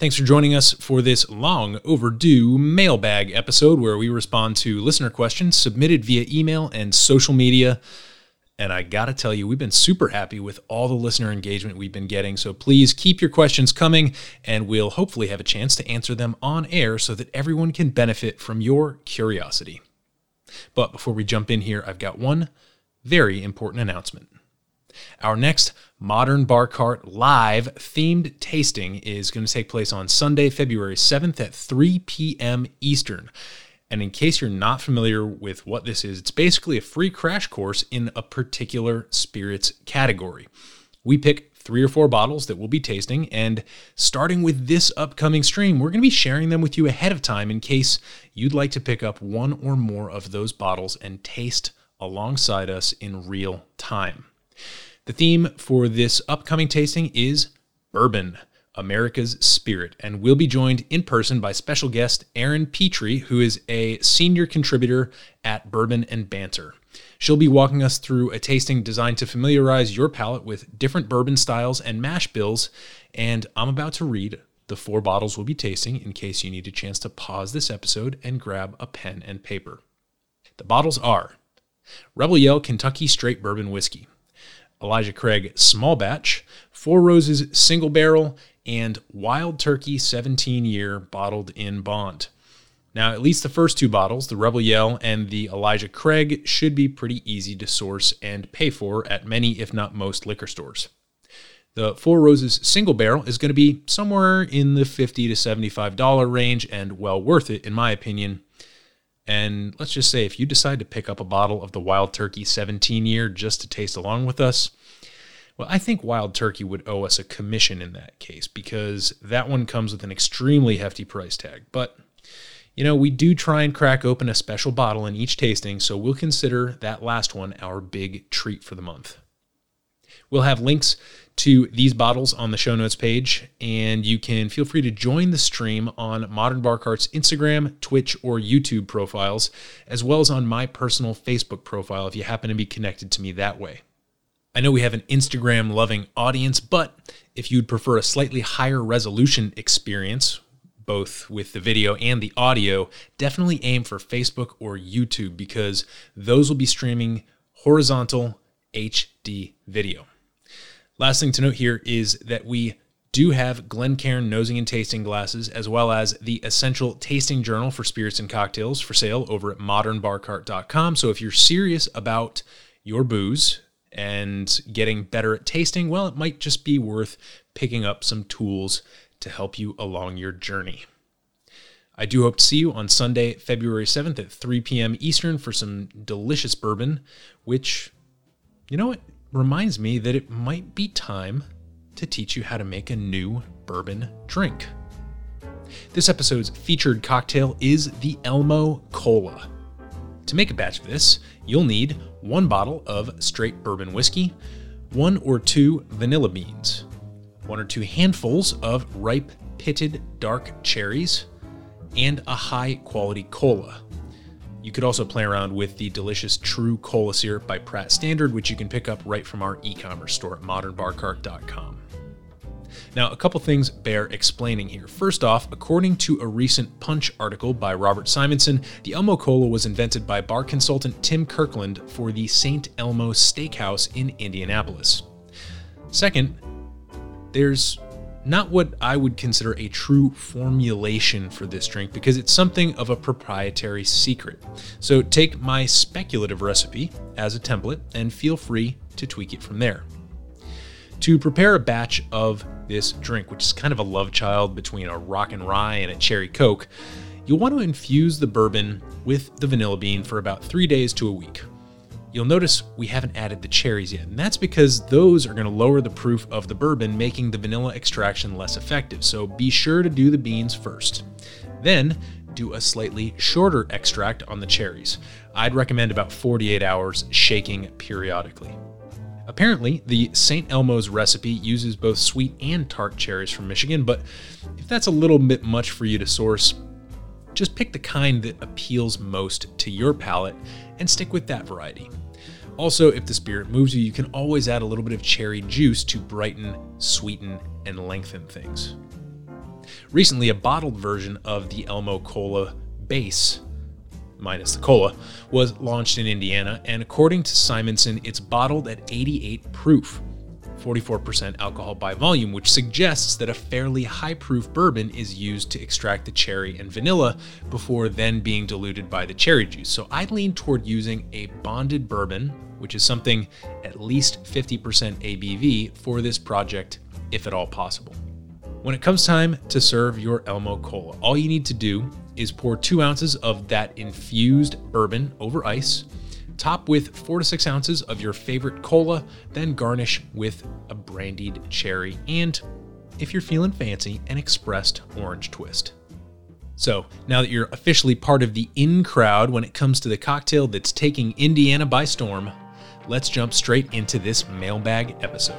Thanks for joining us for this long overdue mailbag episode where we respond to listener questions submitted via email and social media. And I got to tell you, we've been super happy with all the listener engagement we've been getting. So please keep your questions coming, and we'll hopefully have a chance to answer them on air so that everyone can benefit from your curiosity. But before we jump in here, I've got one very important announcement. Our next Modern Bar Cart live themed tasting is going to take place on Sunday, February 7th at 3 p.m. Eastern. And in case you're not familiar with what this is, it's basically a free crash course in a particular spirits category. We pick three or four bottles that we'll be tasting, and starting with this upcoming stream, we're going to be sharing them with you ahead of time in case you'd like to pick up one or more of those bottles and taste alongside us in real time. The theme for this upcoming tasting is bourbon, America's spirit, and we'll be joined in person by special guest Erin Petrie, who is a senior contributor at Bourbon and Banter. She'll be walking us through a tasting designed to familiarize your palate with different bourbon styles and mash bills, and I'm about to read the four bottles we'll be tasting in case you need a chance to pause this episode and grab a pen and paper. The bottles are Rebel Yell Kentucky Straight Bourbon Whiskey, Elijah Craig Small Batch, Four Roses Single Barrel, and Wild Turkey 17 Year Bottled in Bond. Now, at least the first two bottles, the Rebel Yell and the Elijah Craig, should be pretty easy to source and pay for at many, if not most, liquor stores. The Four Roses single barrel is going to be somewhere in the 50 to $75 range and well worth it, in my opinion. And let's just say if you decide to pick up a bottle of the Wild Turkey 17 year just to taste along with us, well, I think Wild Turkey would owe us a commission in that case because that one comes with an extremely hefty price tag. But, you know, we do try and crack open a special bottle in each tasting, so we'll consider that last one our big treat for the month. We'll have links to these bottles on the show notes page, and you can feel free to join the stream on Modern Bar Cart's Instagram, Twitch, or YouTube profiles, as well as on my personal Facebook profile if you happen to be connected to me that way. I know we have an Instagram loving audience, but if you'd prefer a slightly higher resolution experience, both with the video and the audio, definitely aim for Facebook or YouTube because those will be streaming horizontal HD video. Last thing to note here is that we do have Glencairn nosing and tasting glasses, as well as the Essential Tasting Journal for Spirits and Cocktails for sale over at modernbarcart.com. So if you're serious about your booze and getting better at tasting, well, it might just be worth picking up some tools to help you along your journey. I do hope to see you on Sunday, February 7th at 3 p.m. Eastern for some delicious bourbon, which, you know what, reminds me that it might be time to teach you how to make a new bourbon drink. This episode's featured cocktail is the Elmo Cola. To make a batch of this, you'll need one bottle of straight bourbon whiskey, one or two vanilla beans, one or two handfuls of ripe pitted dark cherries, and a high quality cola. You could also play around with the delicious True Cola Syrup by Pratt Standard, which you can pick up right from our e commerce store at modernbarcart.com. Now, a couple things bear explaining here. First off, according to a recent Punch article by Robert Simonson, the Elmo Cola was invented by bar consultant Tim Kirkland for the St. Elmo Steakhouse in Indianapolis. Second, there's not what I would consider a true formulation for this drink because it's something of a proprietary secret. So take my speculative recipe as a template and feel free to tweak it from there. To prepare a batch of this drink, which is kind of a love child between a rock and rye and a cherry coke, you'll want to infuse the bourbon with the vanilla bean for about three days to a week. You'll notice we haven't added the cherries yet, and that's because those are going to lower the proof of the bourbon, making the vanilla extraction less effective. So be sure to do the beans first. Then do a slightly shorter extract on the cherries. I'd recommend about 48 hours, shaking periodically. Apparently, the St. Elmo's recipe uses both sweet and tart cherries from Michigan, but if that's a little bit much for you to source, just pick the kind that appeals most to your palate and stick with that variety. Also, if the spirit moves you, you can always add a little bit of cherry juice to brighten, sweeten, and lengthen things. Recently, a bottled version of the Elmo Cola base, minus the cola, was launched in Indiana, and according to Simonson, it's bottled at 88 proof. 44% alcohol by volume, which suggests that a fairly high proof bourbon is used to extract the cherry and vanilla before then being diluted by the cherry juice. So I lean toward using a bonded bourbon, which is something at least 50% ABV for this project, if at all possible. When it comes time to serve your Elmo Cola, all you need to do is pour two ounces of that infused bourbon over ice Top with four to six ounces of your favorite cola, then garnish with a brandied cherry and, if you're feeling fancy, an expressed orange twist. So, now that you're officially part of the in crowd when it comes to the cocktail that's taking Indiana by storm, let's jump straight into this mailbag episode.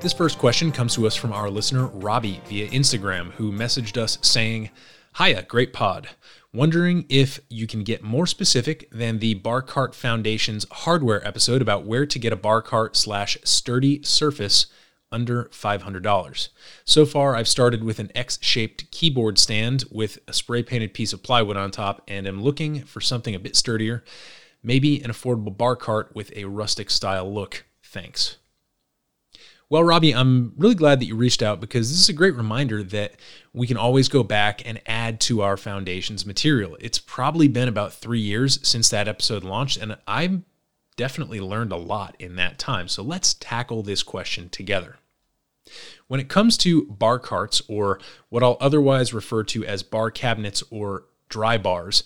This first question comes to us from our listener, Robbie, via Instagram, who messaged us saying, Hiya, great pod. Wondering if you can get more specific than the Bar Cart Foundation's hardware episode about where to get a bar cart slash sturdy surface under $500. So far, I've started with an X shaped keyboard stand with a spray painted piece of plywood on top and am looking for something a bit sturdier, maybe an affordable bar cart with a rustic style look. Thanks. Well, Robbie, I'm really glad that you reached out because this is a great reminder that we can always go back and add to our foundation's material. It's probably been about three years since that episode launched, and I've definitely learned a lot in that time. So let's tackle this question together. When it comes to bar carts, or what I'll otherwise refer to as bar cabinets or dry bars,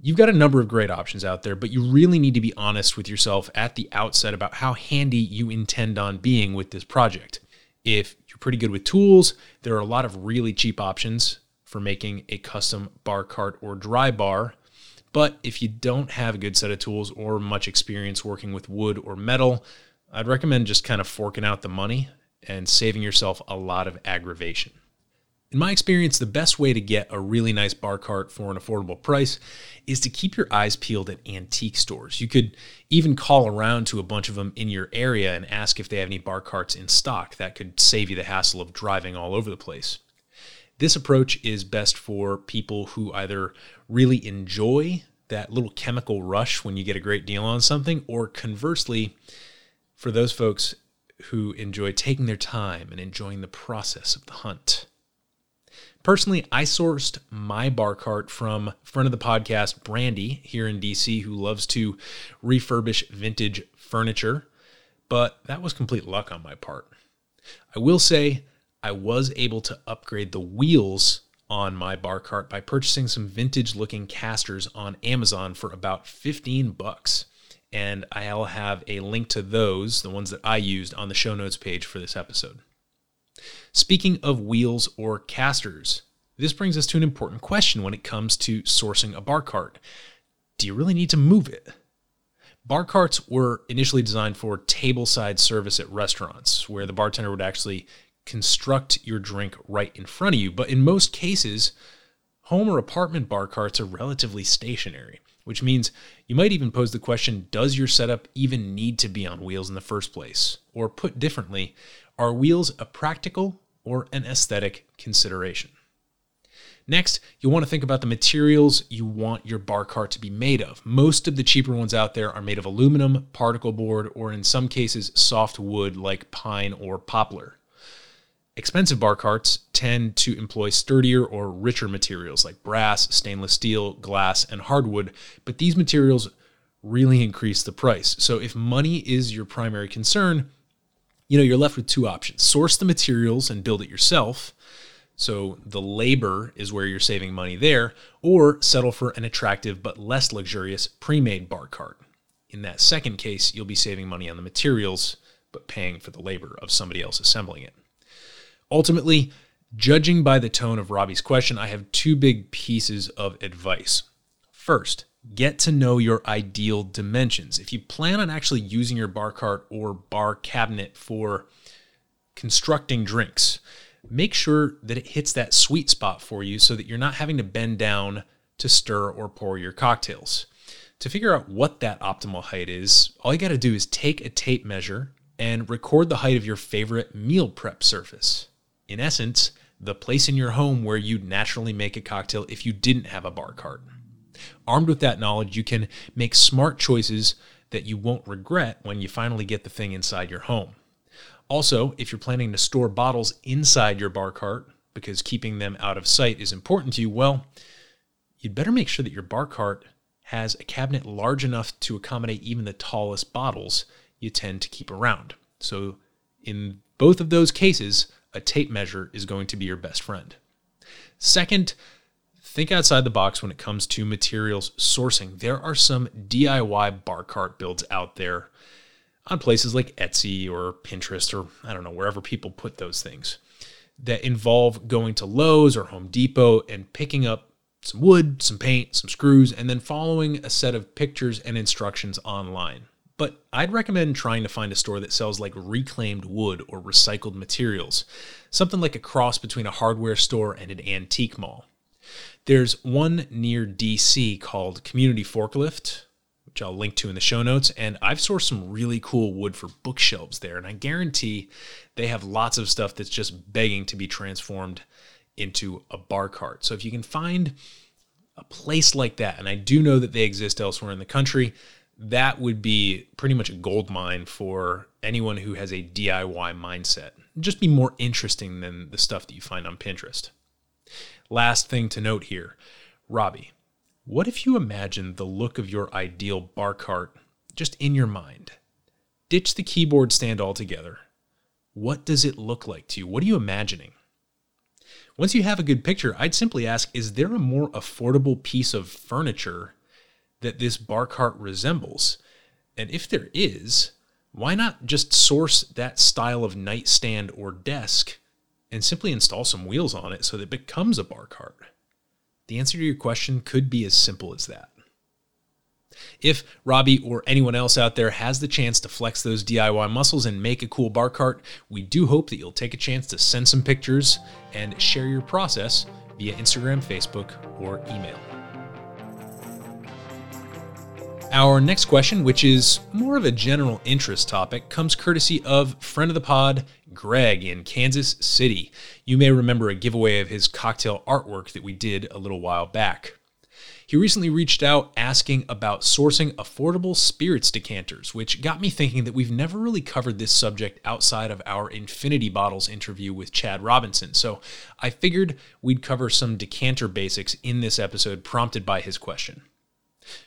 You've got a number of great options out there, but you really need to be honest with yourself at the outset about how handy you intend on being with this project. If you're pretty good with tools, there are a lot of really cheap options for making a custom bar cart or dry bar. But if you don't have a good set of tools or much experience working with wood or metal, I'd recommend just kind of forking out the money and saving yourself a lot of aggravation. In my experience, the best way to get a really nice bar cart for an affordable price is to keep your eyes peeled at antique stores. You could even call around to a bunch of them in your area and ask if they have any bar carts in stock. That could save you the hassle of driving all over the place. This approach is best for people who either really enjoy that little chemical rush when you get a great deal on something, or conversely, for those folks who enjoy taking their time and enjoying the process of the hunt. Personally, I sourced my bar cart from friend of the podcast, Brandy, here in DC, who loves to refurbish vintage furniture, but that was complete luck on my part. I will say I was able to upgrade the wheels on my bar cart by purchasing some vintage looking casters on Amazon for about 15 bucks. And I'll have a link to those, the ones that I used, on the show notes page for this episode. Speaking of wheels or casters, this brings us to an important question when it comes to sourcing a bar cart. Do you really need to move it? Bar carts were initially designed for tableside service at restaurants, where the bartender would actually construct your drink right in front of you. But in most cases, home or apartment bar carts are relatively stationary, which means you might even pose the question does your setup even need to be on wheels in the first place? Or put differently, are wheels a practical or an aesthetic consideration? Next, you'll want to think about the materials you want your bar cart to be made of. Most of the cheaper ones out there are made of aluminum, particle board, or in some cases, soft wood like pine or poplar. Expensive bar carts tend to employ sturdier or richer materials like brass, stainless steel, glass, and hardwood, but these materials really increase the price. So if money is your primary concern, you know, you're left with two options. Source the materials and build it yourself. So the labor is where you're saving money there, or settle for an attractive but less luxurious pre made bar cart. In that second case, you'll be saving money on the materials, but paying for the labor of somebody else assembling it. Ultimately, judging by the tone of Robbie's question, I have two big pieces of advice. First, get to know your ideal dimensions. If you plan on actually using your bar cart or bar cabinet for constructing drinks, make sure that it hits that sweet spot for you so that you're not having to bend down to stir or pour your cocktails. To figure out what that optimal height is, all you got to do is take a tape measure and record the height of your favorite meal prep surface. In essence, the place in your home where you'd naturally make a cocktail if you didn't have a bar cart. Armed with that knowledge, you can make smart choices that you won't regret when you finally get the thing inside your home. Also, if you're planning to store bottles inside your bar cart because keeping them out of sight is important to you, well, you'd better make sure that your bar cart has a cabinet large enough to accommodate even the tallest bottles you tend to keep around. So, in both of those cases, a tape measure is going to be your best friend. Second, think outside the box when it comes to materials sourcing. There are some DIY bar cart builds out there on places like Etsy or Pinterest or I don't know, wherever people put those things that involve going to Lowe's or Home Depot and picking up some wood, some paint, some screws, and then following a set of pictures and instructions online. But I'd recommend trying to find a store that sells like reclaimed wood or recycled materials, something like a cross between a hardware store and an antique mall. There's one near DC called Community Forklift, which I'll link to in the show notes. And I've sourced some really cool wood for bookshelves there. And I guarantee they have lots of stuff that's just begging to be transformed into a bar cart. So if you can find a place like that, and I do know that they exist elsewhere in the country, that would be pretty much a gold mine for anyone who has a DIY mindset. Just be more interesting than the stuff that you find on Pinterest. Last thing to note here Robbie, what if you imagine the look of your ideal bar cart just in your mind? Ditch the keyboard stand altogether. What does it look like to you? What are you imagining? Once you have a good picture, I'd simply ask Is there a more affordable piece of furniture that this bar cart resembles? And if there is, why not just source that style of nightstand or desk and simply install some wheels on it so that it becomes a bar cart? The answer to your question could be as simple as that. If Robbie or anyone else out there has the chance to flex those DIY muscles and make a cool bar cart, we do hope that you'll take a chance to send some pictures and share your process via Instagram, Facebook, or email. Our next question, which is more of a general interest topic, comes courtesy of friend of the pod, Greg in Kansas City. You may remember a giveaway of his cocktail artwork that we did a little while back. He recently reached out asking about sourcing affordable spirits decanters, which got me thinking that we've never really covered this subject outside of our Infinity Bottles interview with Chad Robinson. So I figured we'd cover some decanter basics in this episode prompted by his question.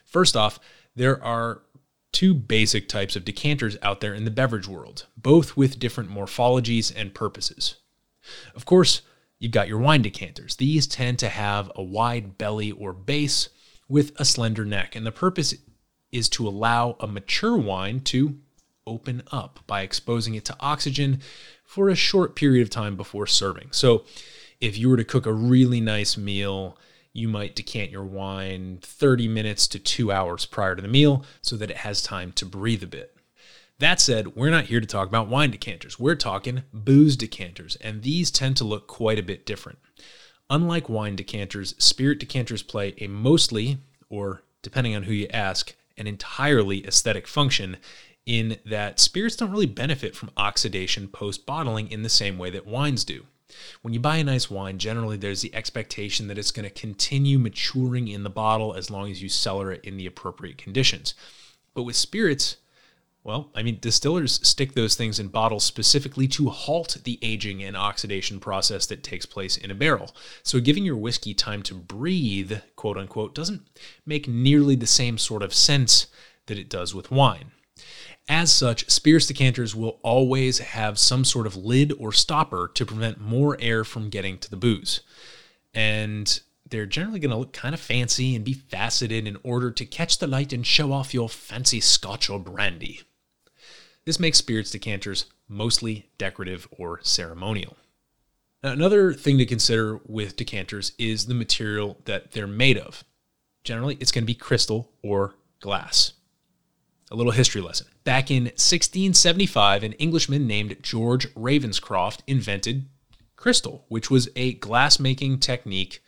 First off, there are two basic types of decanters out there in the beverage world, both with different morphologies and purposes. Of course, you've got your wine decanters. These tend to have a wide belly or base with a slender neck, and the purpose is to allow a mature wine to open up by exposing it to oxygen for a short period of time before serving. So, if you were to cook a really nice meal, you might decant your wine 30 minutes to two hours prior to the meal so that it has time to breathe a bit. That said, we're not here to talk about wine decanters. We're talking booze decanters, and these tend to look quite a bit different. Unlike wine decanters, spirit decanters play a mostly, or depending on who you ask, an entirely aesthetic function in that spirits don't really benefit from oxidation post bottling in the same way that wines do. When you buy a nice wine, generally there's the expectation that it's going to continue maturing in the bottle as long as you cellar it in the appropriate conditions. But with spirits, well, I mean, distillers stick those things in bottles specifically to halt the aging and oxidation process that takes place in a barrel. So giving your whiskey time to breathe, quote unquote, doesn't make nearly the same sort of sense that it does with wine. As such, spirits decanters will always have some sort of lid or stopper to prevent more air from getting to the booze. And they're generally going to look kind of fancy and be faceted in order to catch the light and show off your fancy scotch or brandy. This makes spirits decanters mostly decorative or ceremonial. Now, another thing to consider with decanters is the material that they're made of. Generally, it's going to be crystal or glass. A little history lesson. Back in 1675, an Englishman named George Ravenscroft invented crystal, which was a glass making technique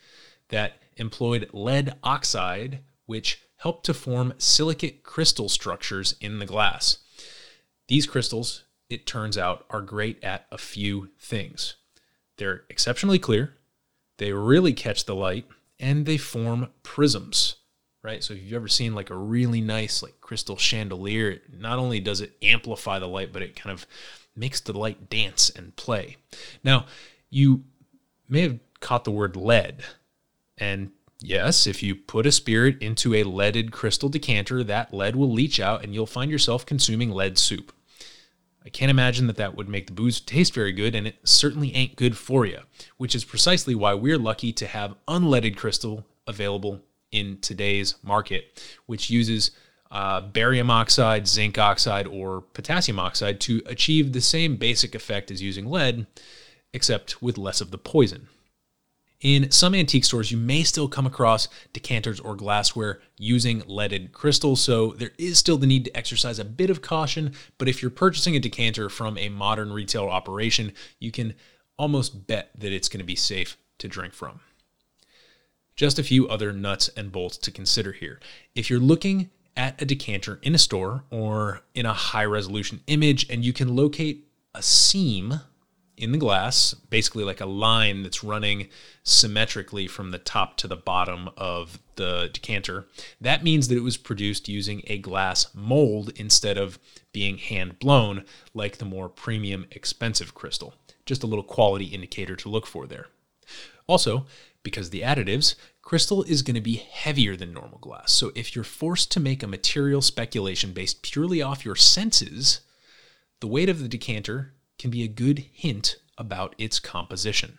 that employed lead oxide, which helped to form silicate crystal structures in the glass. These crystals, it turns out, are great at a few things. They're exceptionally clear, they really catch the light, and they form prisms, right? So if you've ever seen like a really nice like crystal chandelier, not only does it amplify the light, but it kind of makes the light dance and play. Now, you may have caught the word lead. And yes, if you put a spirit into a leaded crystal decanter, that lead will leach out and you'll find yourself consuming lead soup. I can't imagine that that would make the booze taste very good, and it certainly ain't good for you, which is precisely why we're lucky to have unleaded crystal available in today's market, which uses uh, barium oxide, zinc oxide, or potassium oxide to achieve the same basic effect as using lead, except with less of the poison. In some antique stores, you may still come across decanters or glassware using leaded crystal, so there is still the need to exercise a bit of caution. But if you're purchasing a decanter from a modern retail operation, you can almost bet that it's going to be safe to drink from. Just a few other nuts and bolts to consider here. If you're looking at a decanter in a store or in a high resolution image and you can locate a seam in the glass, basically like a line that's running symmetrically from the top to the bottom of the decanter. That means that it was produced using a glass mold instead of being hand blown like the more premium expensive crystal. Just a little quality indicator to look for there. Also, because the additives, crystal is going to be heavier than normal glass. So if you're forced to make a material speculation based purely off your senses, the weight of the decanter can be a good hint about its composition.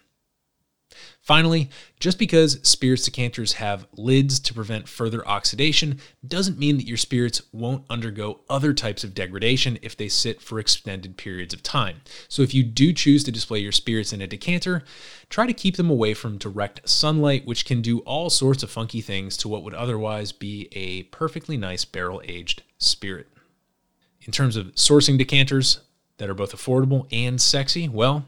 Finally, just because spirits decanters have lids to prevent further oxidation doesn't mean that your spirits won't undergo other types of degradation if they sit for extended periods of time. So if you do choose to display your spirits in a decanter, try to keep them away from direct sunlight, which can do all sorts of funky things to what would otherwise be a perfectly nice barrel aged spirit. In terms of sourcing decanters, that are both affordable and sexy? Well,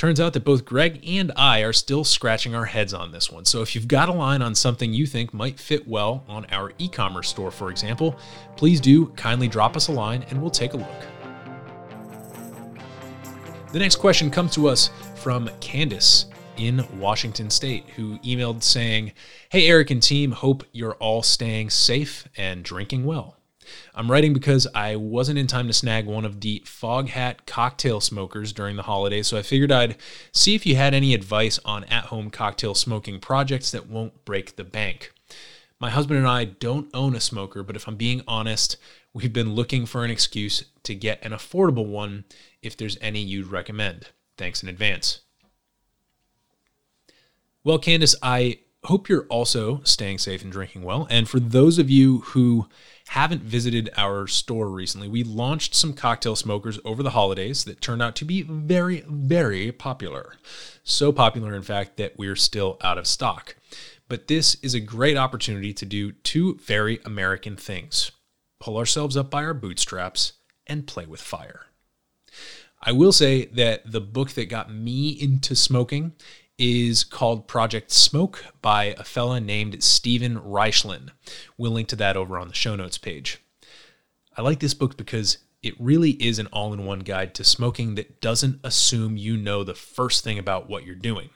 turns out that both Greg and I are still scratching our heads on this one. So if you've got a line on something you think might fit well on our e commerce store, for example, please do kindly drop us a line and we'll take a look. The next question comes to us from Candace in Washington State, who emailed saying, Hey, Eric and team, hope you're all staying safe and drinking well. I'm writing because I wasn't in time to snag one of the Foghat cocktail smokers during the holidays, so I figured I'd see if you had any advice on at home cocktail smoking projects that won't break the bank. My husband and I don't own a smoker, but if I'm being honest, we've been looking for an excuse to get an affordable one if there's any you'd recommend. Thanks in advance. Well, Candace, I hope you're also staying safe and drinking well. And for those of you who haven't visited our store recently, we launched some cocktail smokers over the holidays that turned out to be very, very popular. So popular, in fact, that we're still out of stock. But this is a great opportunity to do two very American things pull ourselves up by our bootstraps and play with fire. I will say that the book that got me into smoking is called Project Smoke by a fella named Steven Raichlen. We'll link to that over on the show notes page. I like this book because it really is an all in one guide to smoking that doesn't assume you know the first thing about what you're doing.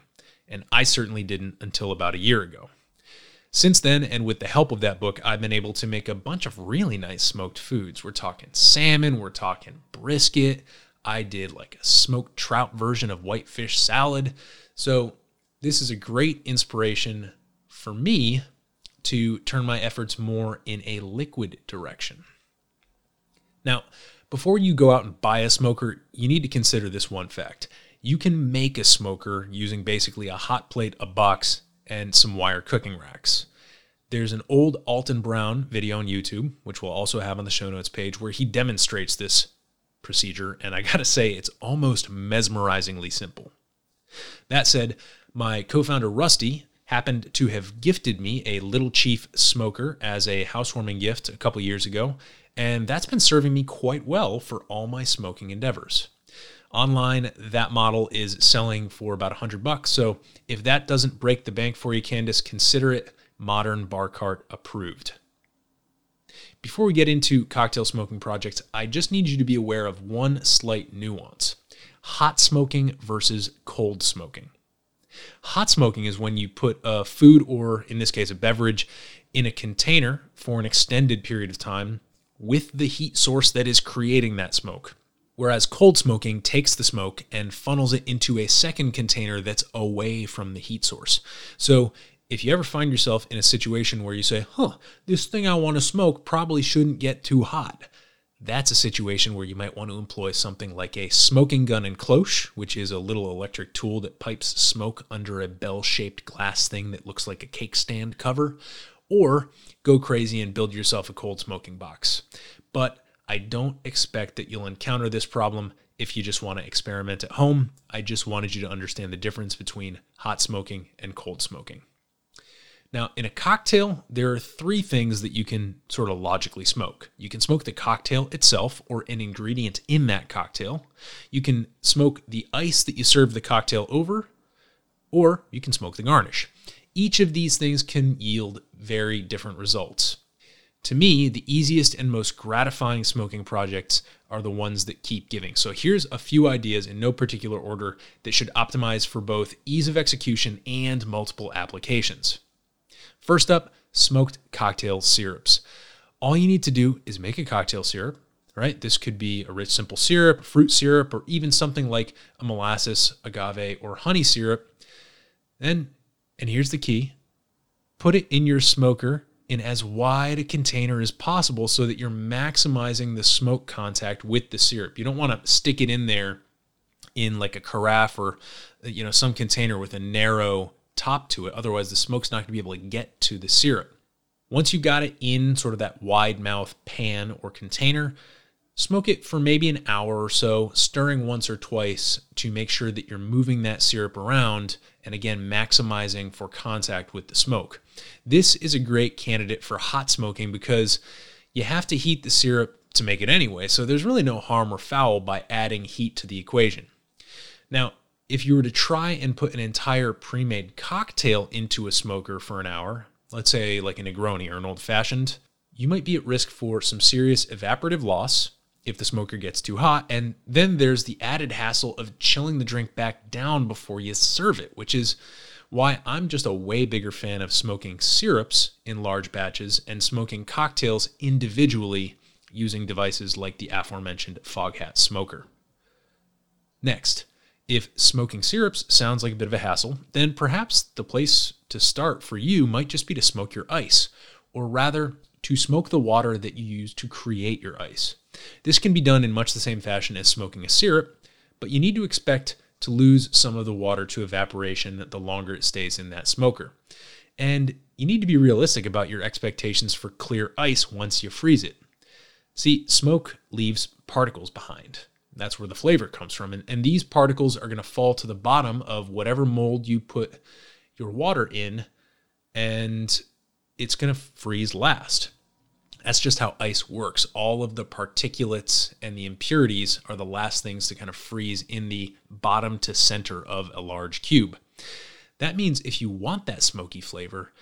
And I certainly didn't until about a year ago. Since then, and with the help of that book, I've been able to make a bunch of really nice smoked foods. We're talking salmon, we're talking brisket. I did like a smoked trout version of whitefish salad. So, this is a great inspiration for me to turn my efforts more in a liquid direction. Now, Before you go out and buy a smoker, you need to consider this one fact. You can make a smoker using basically a hot plate, a box, and some wire cooking racks. There's an old Alton Brown video on YouTube, which we'll also have on the show notes page, where he demonstrates this procedure, and I gotta say, it's almost mesmerizingly simple. That said, my co founder Rusty happened to have gifted me a Little Chief smoker as a housewarming gift a couple years ago, and that's been serving me quite well for all my smoking endeavors. Online, that model is selling for about 100 bucks. So if that doesn't break the bank for you, Candace, consider it modern bar cart approved. Before we get into cocktail smoking projects, I just need you to be aware of one slight nuance hot smoking versus cold smoking. Hot smoking is when you put a food, or in this case, a beverage, in a container for an extended period of time with the heat source that is creating that smoke. Whereas cold smoking takes the smoke and funnels it into a second container that's away from the heat source. So if you ever find yourself in a situation where you say, huh, this thing I want to smoke probably shouldn't get too hot, that's a situation where you might want to employ something like a smoking gun and cloche, which is a little electric tool that pipes smoke under a bell shaped glass thing that looks like a cake stand cover, or go crazy and build yourself a cold smoking box. But I don't expect that you'll encounter this problem if you just want to experiment at home. I just wanted you to understand the difference between hot smoking and cold smoking. Now, in a cocktail, there are three things that you can sort of logically smoke. You can smoke the cocktail itself or an ingredient in that cocktail. You can smoke the ice that you serve the cocktail over, or you can smoke the garnish. Each of these things can yield very different results. To me, the easiest and most gratifying smoking projects are the ones that keep giving. So here's a few ideas in no particular order that should optimize for both ease of execution and multiple applications. First up, smoked cocktail syrups. All you need to do is make a cocktail syrup, right? This could be a rich simple syrup, fruit syrup, or even something like a molasses, agave, or honey syrup. Then, and here's the key put it in your smoker in as wide a container as possible so that you're maximizing the smoke contact with the syrup. You don't want to stick it in there in like a carafe or you know some container with a narrow top to it. Otherwise, the smoke's not going to be able to get to the syrup. Once you've got it in sort of that wide mouth pan or container, smoke it for maybe an hour or so, stirring once or twice to make sure that you're moving that syrup around and again maximizing for contact with the smoke. This is a great candidate for hot smoking because you have to heat the syrup to make it anyway, so there's really no harm or foul by adding heat to the equation. Now, if you were to try and put an entire pre made cocktail into a smoker for an hour, let's say like a Negroni or an old fashioned, you might be at risk for some serious evaporative loss if the smoker gets too hot. And then there's the added hassle of chilling the drink back down before you serve it, which is why I'm just a way bigger fan of smoking syrups in large batches and smoking cocktails individually using devices like the aforementioned Foghat smoker. Next, if smoking syrups sounds like a bit of a hassle, then perhaps the place to start for you might just be to smoke your ice, or rather, to smoke the water that you use to create your ice. This can be done in much the same fashion as smoking a syrup, but you need to expect to lose some of the water to evaporation the longer it stays in that smoker. And you need to be realistic about your expectations for clear ice once you freeze it. See, smoke leaves particles behind. That's where the flavor comes from. And, and these particles are going to fall to the bottom of whatever mold you put your water in, and it's going to freeze last. That's just how ice works. All of the particulates and the impurities are the last things to kind of freeze in the bottom to center of a large cube. That means if you want that smoky flavor,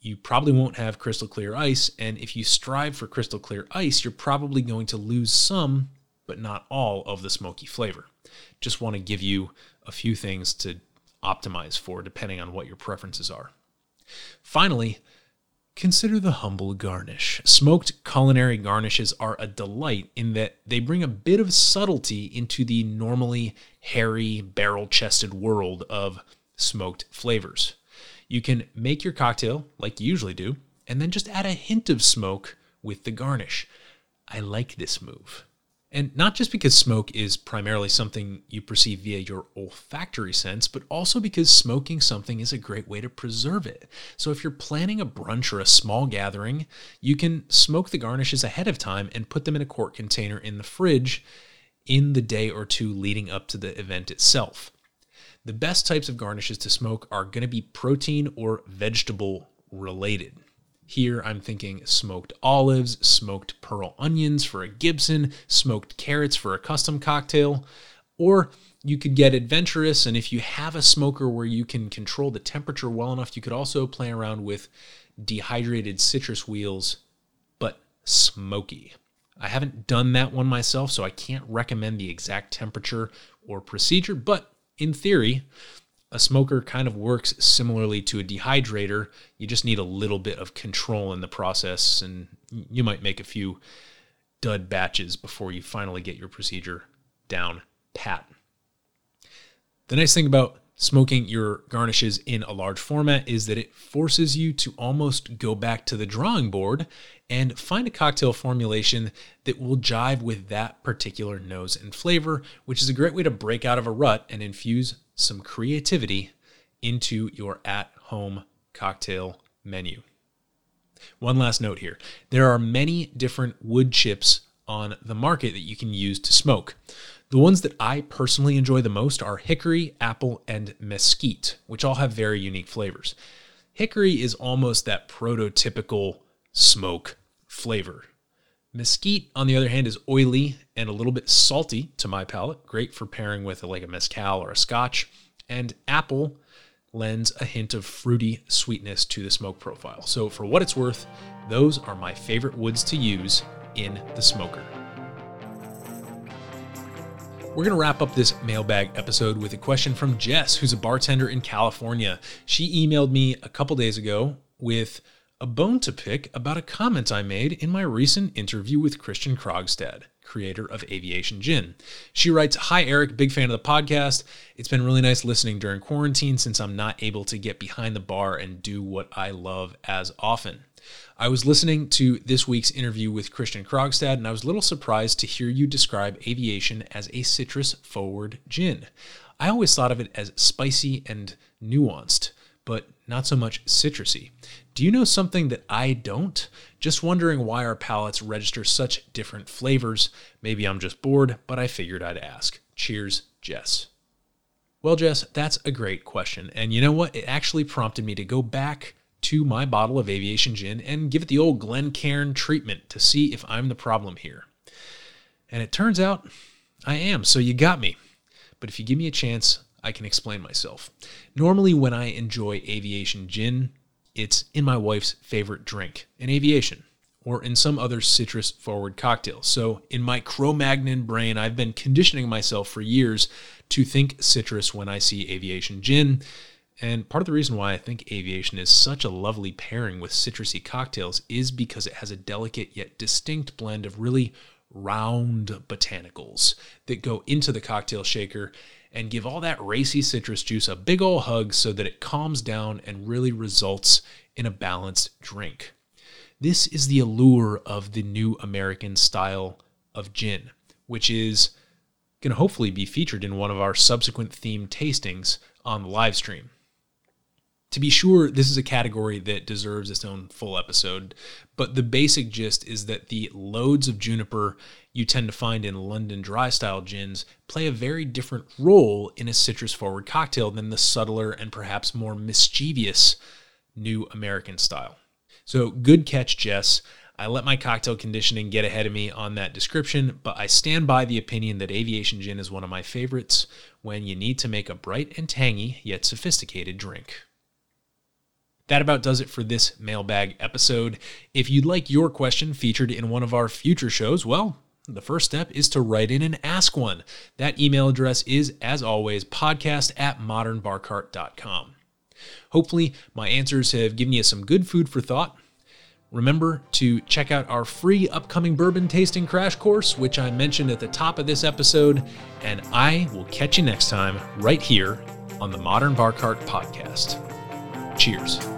you probably won't have crystal clear ice. And if you strive for crystal clear ice, you're probably going to lose some but not all of the smoky flavor. Just want to give you a few things to optimize for depending on what your preferences are. Finally, consider the humble garnish. Smoked culinary garnishes are a delight in that they bring a bit of subtlety into the normally hairy, barrel chested world of smoked flavors. You can make your cocktail like you usually do, and then just add a hint of smoke with the garnish. I like this move. And not just because smoke is primarily something you perceive via your olfactory sense, but also because smoking something is a great way to preserve it. So if you're planning a brunch or a small gathering, you can smoke the garnishes ahead of time and put them in a quart container in the fridge in the day or two leading up to the event itself. The best types of garnishes to smoke are going to be protein or vegetable related. Here I'm thinking smoked olives, smoked pearl onions for a Gibson, smoked carrots for a custom cocktail, or you could get adventurous and if you have a smoker where you can control the temperature well enough, you could also play around with dehydrated citrus wheels, but smoky. I haven't done that one myself, so I can't recommend the exact temperature or procedure, but in theory, a smoker kind of works similarly to a dehydrator. You just need a little bit of control in the process, and you might make a few dud batches before you finally get your procedure down pat. The nice thing about smoking your garnishes in a large format is that it forces you to almost go back to the drawing board and find a cocktail formulation that will jive with that particular nose and flavor, which is a great way to break out of a rut and infuse some creativity into your at home cocktail menu. One last note here there are many different wood chips on the market that you can use to smoke. The ones that I personally enjoy the most are hickory, apple, and mesquite, which all have very unique flavors. Hickory is almost that prototypical smoke flavor. Mesquite, on the other hand, is oily and a little bit salty to my palate, great for pairing with like a mezcal or a scotch. And apple lends a hint of fruity sweetness to the smoke profile. So, for what it's worth, those are my favorite woods to use in the smoker. We're going to wrap up this mailbag episode with a question from Jess, who's a bartender in California. She emailed me a couple days ago with a bone to pick about a comment I made in my recent interview with Christian Krogstad, creator of Aviation Gin. She writes Hi, Eric, big fan of the podcast. It's been really nice listening during quarantine since I'm not able to get behind the bar and do what I love as often. I was listening to this week's interview with Christian Krogstad, and I was a little surprised to hear you describe aviation as a citrus forward gin. I always thought of it as spicy and nuanced, but not so much citrusy. Do you know something that I don't? Just wondering why our palates register such different flavors. Maybe I'm just bored, but I figured I'd ask. Cheers, Jess. Well, Jess, that's a great question. And you know what? It actually prompted me to go back to my bottle of aviation gin and give it the old Glencairn treatment to see if I'm the problem here. And it turns out I am, so you got me. But if you give me a chance, I can explain myself. Normally, when I enjoy aviation gin, it's in my wife's favorite drink, an aviation, or in some other citrus forward cocktail. So, in my Cro Magnon brain, I've been conditioning myself for years to think citrus when I see aviation gin. And part of the reason why I think aviation is such a lovely pairing with citrusy cocktails is because it has a delicate yet distinct blend of really round botanicals that go into the cocktail shaker and give all that racy citrus juice a big ol' hug so that it calms down and really results in a balanced drink. This is the allure of the new American style of gin, which is going to hopefully be featured in one of our subsequent theme tastings on the live stream to be sure, this is a category that deserves its own full episode, but the basic gist is that the loads of juniper you tend to find in London dry style gins play a very different role in a citrus forward cocktail than the subtler and perhaps more mischievous new American style. So, good catch, Jess. I let my cocktail conditioning get ahead of me on that description, but I stand by the opinion that aviation gin is one of my favorites when you need to make a bright and tangy yet sophisticated drink. That about does it for this mailbag episode. If you'd like your question featured in one of our future shows, well, the first step is to write in and ask one. That email address is, as always, podcast at modernbarcart.com. Hopefully, my answers have given you some good food for thought. Remember to check out our free upcoming bourbon tasting crash course, which I mentioned at the top of this episode, and I will catch you next time right here on the Modern Bar Cart Podcast. Cheers.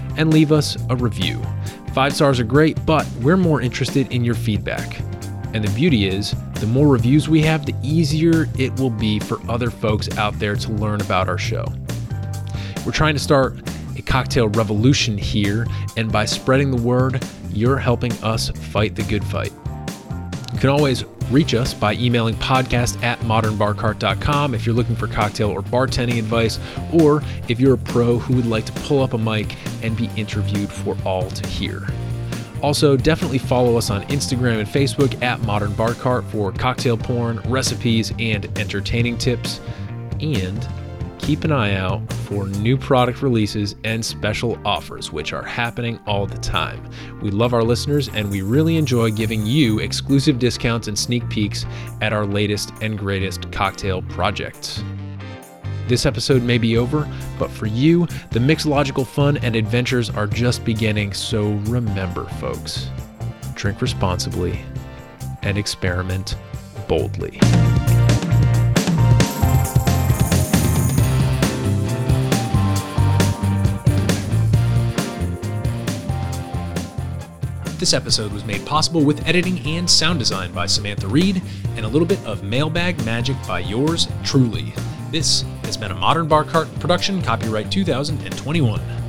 and leave us a review. Five stars are great, but we're more interested in your feedback. And the beauty is, the more reviews we have, the easier it will be for other folks out there to learn about our show. We're trying to start a cocktail revolution here, and by spreading the word, you're helping us fight the good fight. You can always reach us by emailing podcast at modernbarcart.com if you're looking for cocktail or bartending advice, or if you're a pro who would like to pull up a mic and be interviewed for all to hear. Also, definitely follow us on Instagram and Facebook at Modern Bar Cart for cocktail porn, recipes, and entertaining tips. And keep an eye out for new product releases and special offers, which are happening all the time. We love our listeners and we really enjoy giving you exclusive discounts and sneak peeks at our latest and greatest cocktail projects. This episode may be over, but for you, the mixological fun and adventures are just beginning. So remember, folks, drink responsibly and experiment boldly. This episode was made possible with editing and sound design by Samantha Reed and a little bit of mailbag magic by yours truly. This has been a Modern Bar Cart production, copyright 2021.